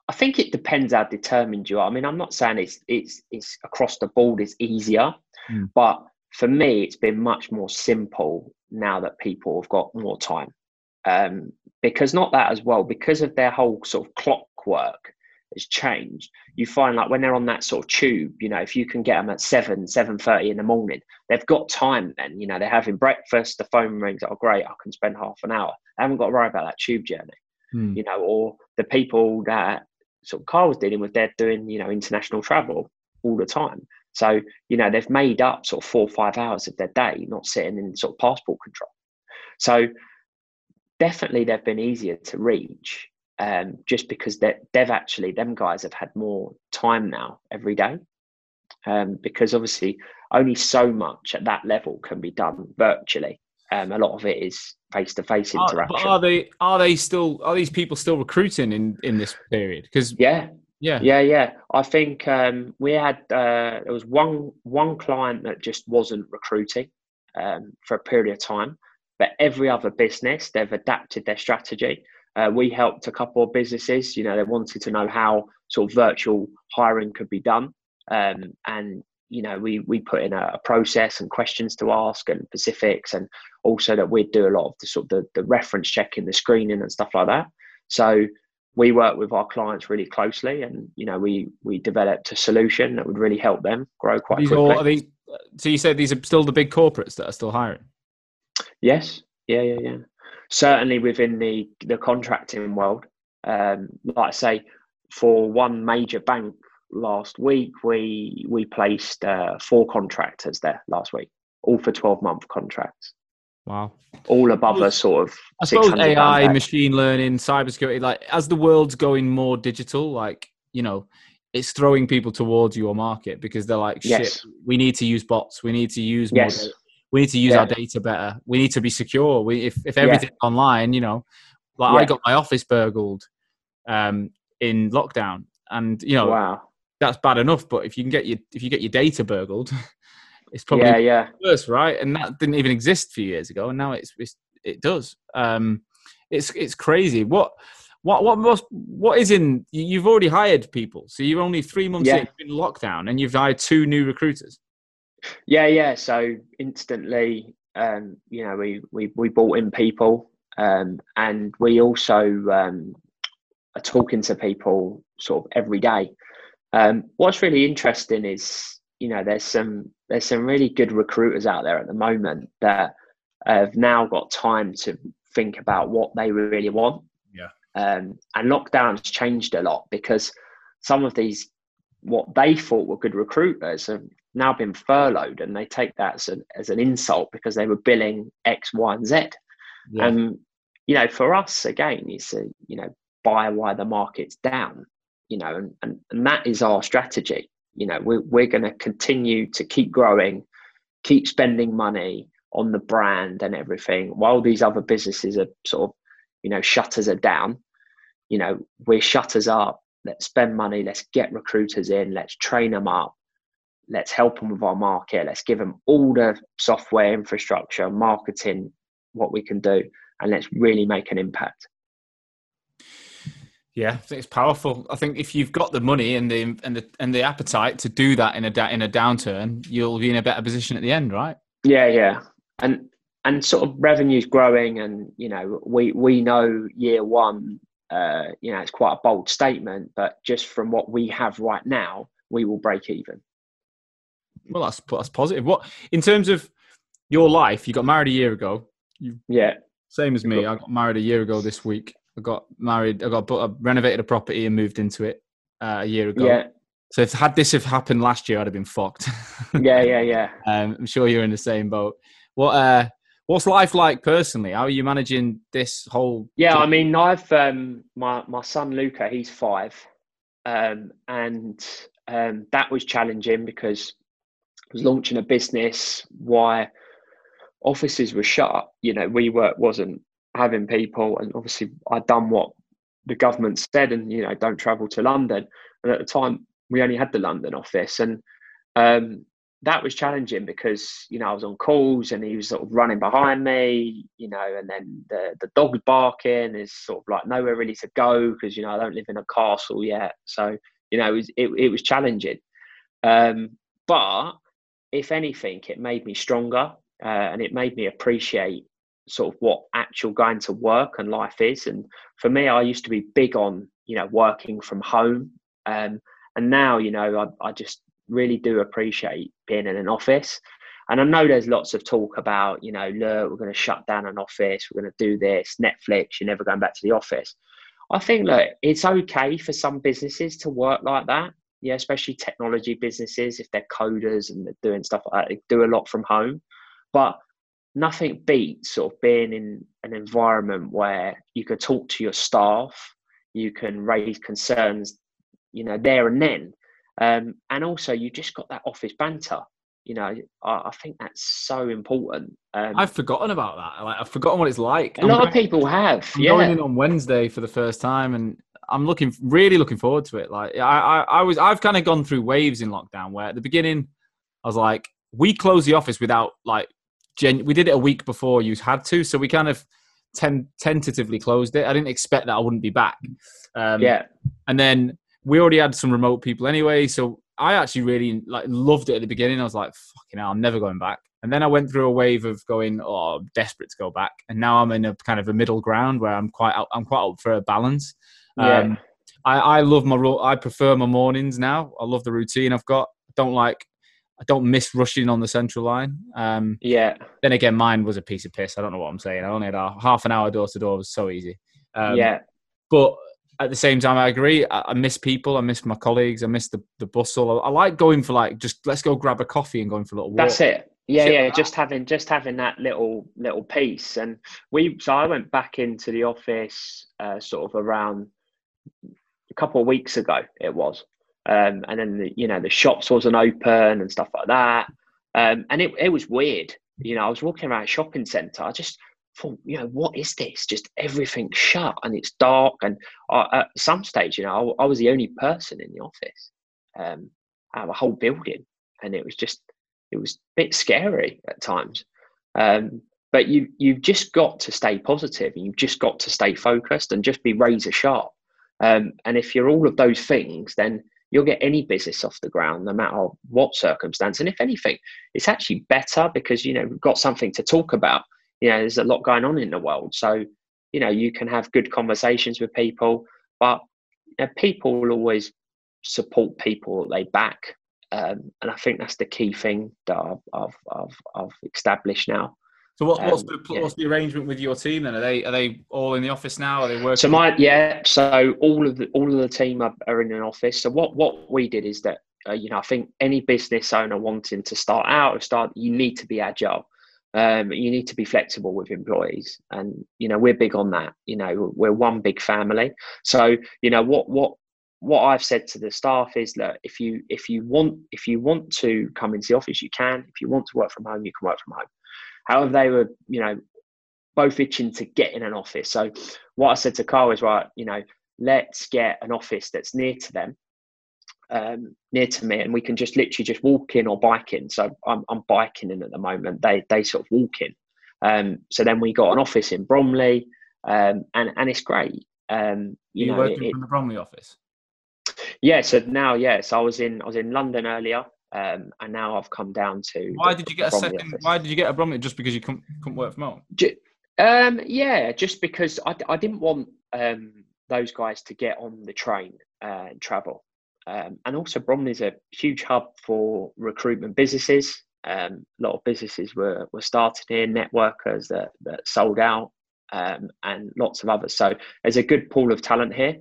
I think it depends how determined you are. I mean, I'm not saying it's it's it's across the board. It's easier, Mm. but for me, it's been much more simple now that people have got more time. Um, because not that as well, because of their whole sort of clockwork has changed. You find like when they're on that sort of tube, you know, if you can get them at seven, seven thirty in the morning, they've got time. Then you know they're having breakfast. The phone rings. Oh, great! I can spend half an hour. I haven't got to worry about that tube journey. Hmm. You know, or the people that sort of Carl was dealing with, they're doing you know international travel all the time. So you know they've made up sort of four or five hours of their day, not sitting in sort of passport control. So definitely they've been easier to reach um, just because they- they've actually them guys have had more time now every day. Um, because obviously only so much at that level can be done virtually. Um, a lot of it is face-to-face interaction but are they are they still are these people still recruiting in in this period? Because yeah. Yeah, yeah yeah. I think um, we had uh, there was one one client that just wasn't recruiting um, for a period of time but every other business they've adapted their strategy. Uh, we helped a couple of businesses. You know, they wanted to know how sort of virtual hiring could be done, um, and you know, we we put in a, a, process and questions to ask and specifics, and also that we'd do a lot of the sort of the, the reference checking, the screening, and stuff like that. So we work with our clients really closely, and you know, we we developed a solution that would really help them grow quite these quickly. All, these, so you said these are still the big corporates that are still hiring. Yes. Yeah. Yeah. Yeah. Certainly within the the contracting world, um, like I say, for one major bank last week, we we placed uh, four contractors there last week, all for twelve month contracts. Wow. All above a sort of. I suppose AI, machine learning, cybersecurity, like as the world's going more digital, like, you know, it's throwing people towards your market because they're like, shit, yes. we need to use bots. We need to use more. Yes. We need to use yeah. our data better. We need to be secure. We, if, if everything's yeah. online, you know, like. I got my office burgled um, in lockdown and, you know, wow. that's bad enough. But if you can get your, if you get your data burgled, it's probably yeah, yeah. worse, right? And that didn't even exist a few years ago, and now it's, it's it does. Um, it's it's crazy. What what what most what is in? You've already hired people, so you're only three months yeah. in lockdown, and you've hired two new recruiters. Yeah, yeah. So instantly, um, you know, we we we brought in people, um, and we also um, are talking to people sort of every day. Um, what's really interesting is you know there's some there's some really good recruiters out there at the moment that have now got time to think about what they really want. Yeah. Um, and lockdown's changed a lot because some of these what they thought were good recruiters have now been furloughed and they take that as an, as an insult because they were billing X, Y, and Z. Yeah. And you know, for us again, it's a you know buy why the market's down. You know, and, and, and that is our strategy you know we're, we're going to continue to keep growing keep spending money on the brand and everything while these other businesses are sort of you know shutters are down you know we're shutters up let's spend money let's get recruiters in let's train them up let's help them with our market let's give them all the software infrastructure marketing what we can do and let's really make an impact yeah, I think it's powerful. I think if you've got the money and the and the and the appetite to do that in a in a downturn, you'll be in a better position at the end, right? Yeah, yeah, and and sort of revenues growing, and you know, we we know year one, uh, you know, it's quite a bold statement, but just from what we have right now, we will break even. Well, that's that's positive. What in terms of your life? You got married a year ago. You, yeah, same as me. I got married a year ago this week. I got married. I got I renovated a property and moved into it uh, a year ago. Yeah. So if had this have happened last year, I'd have been fucked. yeah, yeah, yeah. Um, I'm sure you're in the same boat. What uh, what's life like personally? How are you managing this whole? Yeah, I mean, I've um, my my son Luca. He's five, um, and um, that was challenging because was launching a business. Why offices were shut. You know, WeWork wasn't having people, and obviously I'd done what the government said, and you know, don't travel to London. And at the time, we only had the London office, and um, that was challenging because you know I was on calls and he was sort of running behind me, you know, and then the the dog's barking is sort of like nowhere really to go because you know I don't live in a castle yet, so you know it was, it, it was challenging. Um, but if anything, it made me stronger uh, and it made me appreciate sort of what actual going to work and life is. And for me, I used to be big on you know working from home, um, and now you know I, I just really do appreciate being in an office. And I know there's lots of talk about you know look we're going to shut down an office, we're going to do this, Netflix, you're never going back to the office. I think look, it's okay for some businesses to work like that. Yeah, especially technology businesses, if they're coders and they're doing stuff like that, they do a lot from home. But nothing beats sort of being in an environment where you can talk to your staff, you can raise concerns, you know, there and then. Um, and also, you just got that office banter. You know, I, I think that's so important. Um, I've forgotten about that. Like, I've forgotten what it's like. A lot of people have. I'm yeah. going in on Wednesday for the first time, and I'm looking really looking forward to it. Like, I, I, I was, I've kind of gone through waves in lockdown where at the beginning, I was like, we closed the office without like gen- we did it a week before you had to, so we kind of ten- tentatively closed it. I didn't expect that I wouldn't be back. Um, yeah, and then we already had some remote people anyway, so I actually really like loved it at the beginning. I was like, "Fucking hell, I'm never going back." And then I went through a wave of going, "Oh, I'm desperate to go back," and now I'm in a kind of a middle ground where I'm quite out, I'm quite up for a balance. Yeah, Um, I, I love my I prefer my mornings now. I love the routine I've got. I don't like I don't miss rushing on the central line. Um, yeah, then again, mine was a piece of piss. I don't know what I'm saying. I only had a half an hour door to door. It was so easy. Um, yeah, But at the same time, I agree. I, I miss people. I miss my colleagues. I miss the, the bustle. I, I like going for like just let's go grab a coffee and going for a little walk. That's it. Yeah, Shit yeah. like that. Just having just having that little little piece, and we. So I went back into the office, uh, sort of around a couple of weeks ago. It was, um, and then the, you know the shops wasn't open and stuff like that, um, and it it was weird. You know, I was walking around a shopping centre. I just thought, you know, what is this? Just everything shut and it's dark. And I, at some stage, you know, I, I was the only person in the office, um, out of a whole building, and it was just it was a bit scary at times. Um, but you you've just got to stay positive and you've just got to stay focused and just be razor sharp. Um, and if you're all of those things, then you'll get any business off the ground, no matter what circumstance. And if anything, it's actually better because you know we've got something to talk about. You know, there's a lot going on in the world, so you know you can have good conversations with people. But you know, people will always support people that they back, um, and I think that's the key thing that I've I've, I've, I've established now. So what, what's Um, the yeah. what's the arrangement with your team then? Are they are they all in the office now? Are they working? So my yeah, so all of the all of the team are, are in an office. So what what we did is that uh, you know I think any business owner wanting to start out or start, you need to be agile. Um, you need to be flexible with employees, and you know we're big on that. You know we're one big family. So you know what what what I've said to the staff is that if you if you want if you want to come into the office, you can. If you want to work from home, you can work from home. However, they were you know both itching to get in an office. So what I said to Carl is right, you know, let's get an office that's near to them, um, near to me, and we can just literally just walk in or bike in. So I'm, I'm biking in at the moment. They they sort of walk in. Um, so then we got an office in Bromley, um, and and it's great. Um, you you know, working it- from the Bromley office? yeah. So now, yes, I was in I was in London earlier, um, and now I've come down to. Why the did you get a second? office. Why did you get a Bromley? Just because you couldn't, couldn't work from home? Um, yeah, just because I, I didn't want um, those guys to get on the train uh, and travel. Um, and also, Bromley's a huge hub for recruitment businesses. Um, a lot of businesses were, were started here, networkers that, that sold out, um, and lots of others. So there's a good pool of talent here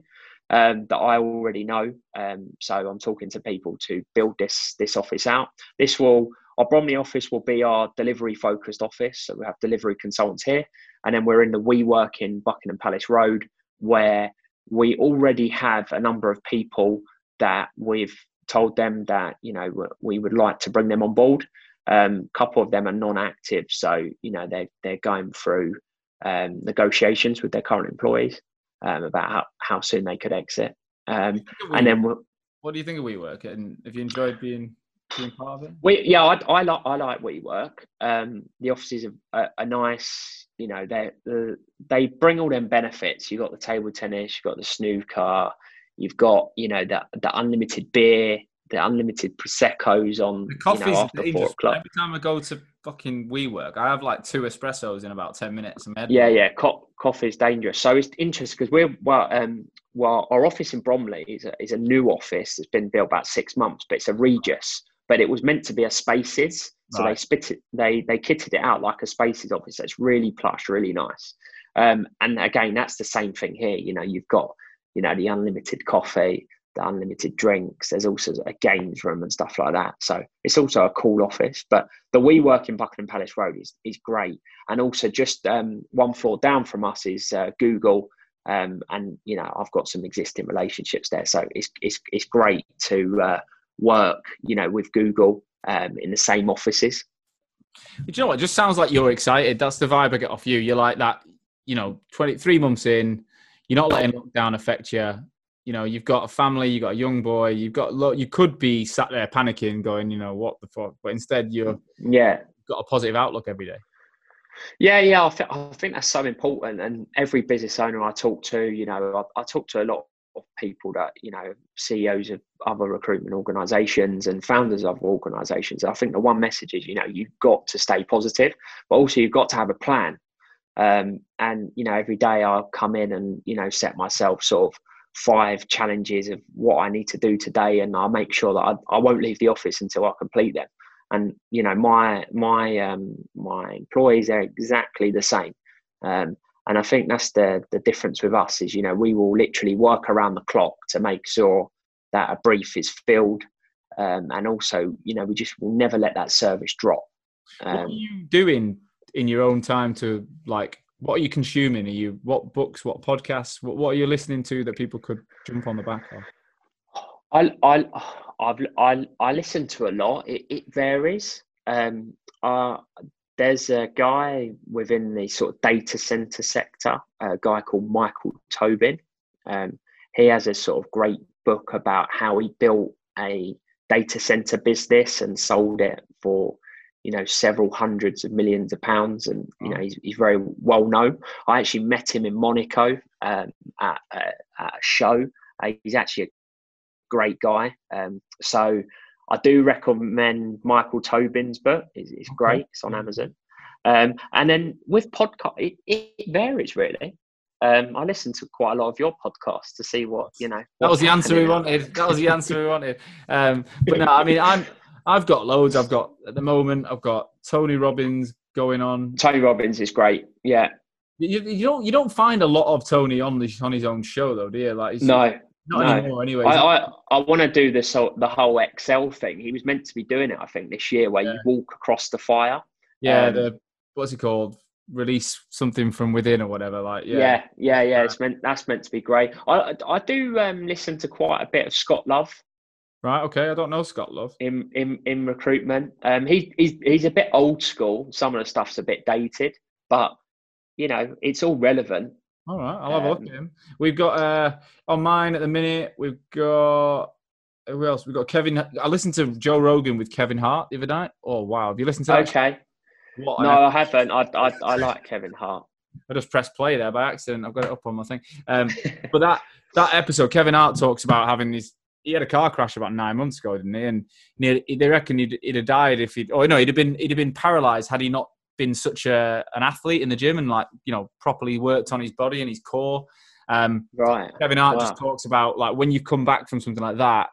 um, that I already know. Um, so I'm talking to people to build this this office out. This will our Bromley office will be our delivery focused office. So we have delivery consultants here, and then we're in the WeWork in Buckingham Palace Road, where we already have a number of people that we've told them that you know we- would like to bring them on board. Um, a couple of them are non-active, so you know they're they're going through um, negotiations with their current employees um, about how, how soon they could exit. Um, and then we'll, what do you think of WeWork? And have you enjoyed being being part of it? We yeah, I, I like I like WeWork. Um, the offices are, are, are nice. You know, they the they bring all them benefits. You have got the table tennis, you have got the snooker, you've got you know the the unlimited beer, the unlimited proseccos on The you coffee's know, after four o'clock. Every time I go to fucking WeWork, I have like two espressos in about ten minutes. and my head Yeah, yeah, co- coffee is dangerous. So it's interesting because we're well, um, well, our office in Bromley is a, is a new office that's been built about six months, but it's a Regus. But it was meant to be a Spaces, so they Right. spit it, they they kitted it out like a Spaces office. So it's really plush, really nice. Um, and again, that's the same thing here. You know, you've got you know the unlimited coffee, the unlimited drinks. There's also a games room and stuff like that. So it's also a cool office. But the WeWork in Buckingham Palace Road is is great and also just um, one floor down from us is uh, Google, um, and you know I've got some existing relationships there, so it's it's it's great to uh, work, you know, with Google um, in the same offices. But you know what? It just sounds like you're excited. That's the vibe I get off you. You're like that. You know, twenty three months in, you're not letting lockdown affect you. You know, you've got a family, you've got a young boy, you've got you could be sat there panicking, going, you know, what the fuck? But instead, you've Yeah, got a positive outlook every day. Yeah, yeah, I, th- I think that's so important. And every business owner I talk to, you know, I, I talk to a lot of people that you know CEOs of other recruitment organisations and founders of organisations. I think the one message is you know you've got to stay positive, but also you've got to have a plan. Um, and you know every day I come in and you know set myself sort of five challenges of what I need to do today, and I'll make sure that I, I won't leave the office until I complete them. And you know my my um, my employees are exactly the same. Um, and I think that's the the difference with us is you know we will literally work around the clock to make sure that a brief is filled, um, and also you know we just will never let that service drop. Um, what are you doing in your own time to like? What are you consuming? Are you what books, what podcasts, what, what are you listening to that people could jump on the back of? I I I've, I I listen to a lot. It, it varies. Um, uh, there's a guy within the sort of data center sector, a guy called Michael Tobin. Um, he has a sort of great book about how he built a data center business and sold it for you know several hundreds of millions of pounds and you know he's, he's very well known i actually met him in monaco um, at, at, a show uh, he's actually a great guy um, so I do recommend Michael Tobin's book. It's, it's great. It's on Amazon. Um, and then with podcast, it, it varies really. Um, I listen to quite a lot of your podcasts to see what you know. That was the answer we wanted. That was the answer we wanted. Um, but no, I mean, I'm I've got loads. I've got at the moment. I've got Tony Robbins going on. Tony Robbins is great. Yeah. You, you don't you don't find a lot of Tony on the on his own show though, do you? Like no, not no. anymore, anyway. I, I, I want to do this whole, the whole Excel thing. He was meant to be doing it, I think, this year, where yeah. you walk across the fire. Yeah, um, the what's it called? Release something from within or whatever. Like, yeah, yeah, yeah. yeah. It's meant that's meant to be great. I I do um, listen to quite a bit of Scott Love. Right. Okay. I don't know Scott Love in in in recruitment. Um, he he's he's a bit old school. Some of the stuff's a bit dated, but you know it's all relevant. All right, I'll have um, a look at him. We've got uh, on mine at the minute. We've got who else? We've got Kevin. I listened to Joe Rogan with Kevin Hart the other night. Oh wow, have you listened to that? Okay. What no, I haven't. I, I I like Kevin Hart. I just pressed play there by accident. I've got it up on my thing. Um, but that that episode, Kevin Hart talks about having these. He had a car crash about nine months ago, didn't he? And they reckon he'd, he'd have died if he'd. Oh no, he'd have been he'd have been paralysed had he not been such a an athlete in the gym and like you know properly worked on his body and his core. Um, right. Kevin Hart wow. just talks about like when you come back from something like that,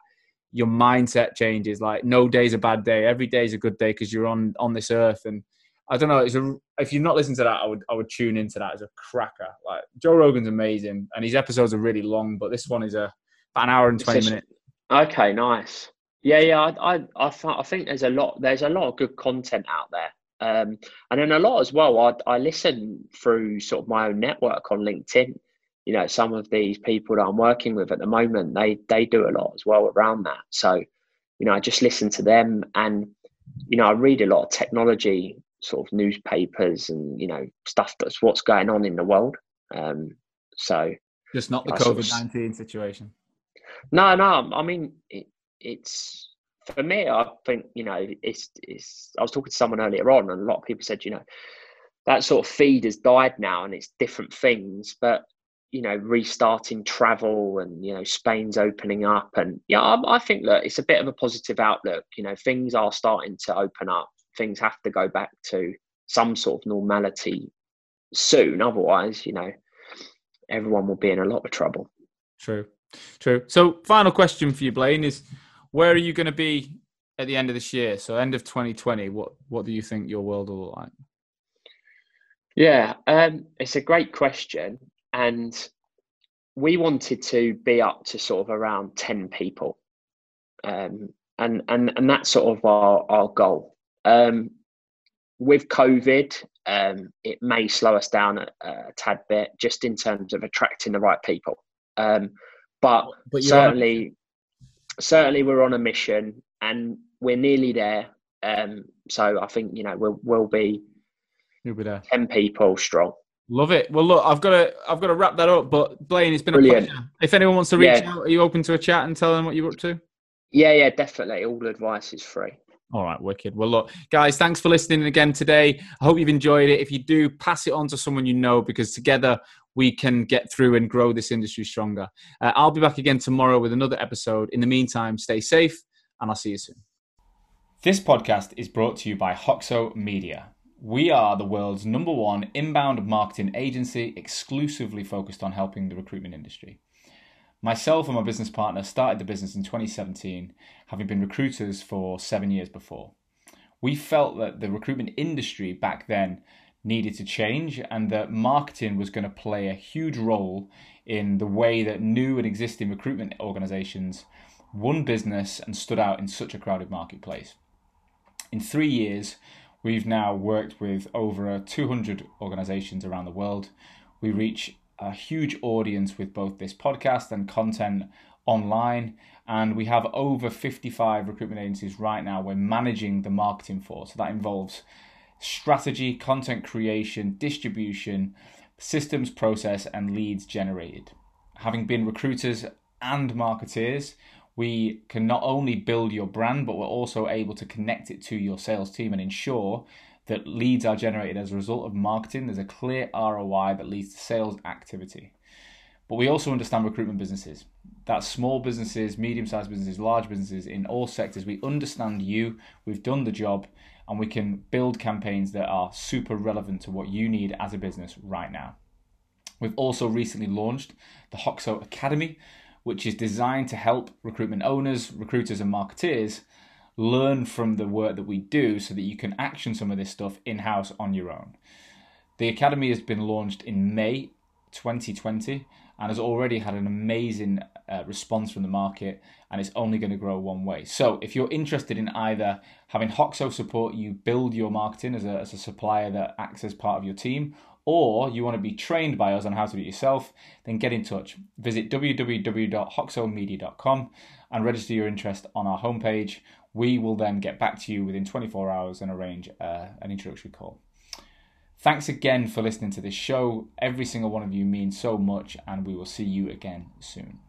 your mindset changes. Like no day's a bad day. Every day's a good day because you're on on this earth. And I don't know. It's a, if you've not listened to that, I would I would tune into that as a cracker. Like Joe Rogan's amazing, and his episodes are really long, but this one is a about an hour and twenty minutes. Okay, nice. Yeah, yeah. I, I I I think there's a lot there's a lot of good content out there. Um, and then a lot as well, I, I listen through sort of my own network on LinkedIn. You know, some of these people that I'm working with at the moment, they they do a lot as well around that. So, you know, I just listen to them, and you know, I read a lot of technology sort of newspapers and you know stuff that's what's going on in the world. Um, so, just not the COVID nineteen situation. No, no. I mean, it, it's for me, I think you know, it's it's. I was talking to someone earlier on, and a lot of people said, you know, that sort of feed has died now, and it's different things. But you know, restarting travel, and you know, Spain's opening up, and yeah, I, I think that it's a bit of a positive outlook. You know, things are starting to open up. Things have to go back to some sort of normality soon. Otherwise, you know, everyone will be in a lot of trouble. True, true. So, final question for you, Blaine, is where are you going to be at the end of this year? So end of 2020. What what do you think your world will look like? Yeah, um, it's a great question, and we wanted to be up to sort of around 10 people, um, and and and that's sort of our our goal. Um, with COVID, um, it may slow us down a, a, tad bit, just in terms of attracting the right people. Um, but, but certainly, certainly we're on a mission and we're nearly there. Um, so I think you know we'll we'll be, You'll be there. ten people strong. Love it. Well, look, I've got to I've got to wrap that up. But Blaine, it's been Brilliant. a pleasure. If anyone wants to reach yeah. out, are you open to a chat and tell them what you're up to? Yeah, yeah, definitely. All advice is free. All right, wicked. Well, look, guys, thanks for listening again today. I hope you've enjoyed it. If you do, pass it on to someone you know because together we can get through and grow this industry stronger. Uh, I'll be back again tomorrow with another episode. In the meantime, stay safe and I'll see you soon. This podcast is brought to you by Hoxo Media. We are the world's number one inbound marketing agency exclusively focused on helping the recruitment industry. Myself and my business partner started the business in 2017, having been recruiters for seven years before. We felt that the recruitment industry back then needed to change and that marketing was going to play a huge role in the way that new and existing recruitment organizations won business and stood out in such a crowded marketplace. In three years, we've now worked with over 200 organizations around the world. We reach a huge audience with both this podcast and content online. And we have over 55 recruitment agencies right now we're managing the marketing for. So that involves strategy, content creation, distribution, systems process, and leads generated. Having been recruiters and marketeers, we can not only build your brand, but we're also able to connect it to your sales team and ensure that leads are generated as a result of marketing. There's a clear ROI that leads to sales activity. But we also understand recruitment businesses. That's small businesses, medium sized businesses, large businesses in all sectors. We understand you, we've done the job, and we can build campaigns that are super relevant to what you need as a business right now. We've also recently launched the Hoxo Academy, which is designed to help recruitment owners, recruiters, and marketeers learn from the work that we do so that you can action some of this stuff in house on your own. The Academy has been launched in May 2020 and has already had an amazing uh, response from the market and it's only going to grow one way. So, if you're interested in either having Hoxo support you build your marketing as a, as a supplier that acts as part of your team, or you want to be trained by us on how to do it yourself, then get in touch. Visit www.hoxomedia.com and register your interest on our homepage. We will then get back to you within 24 hours and arrange uh, an introductory call. Thanks again for listening to this show. Every single one of you means so much, and we will see you again soon.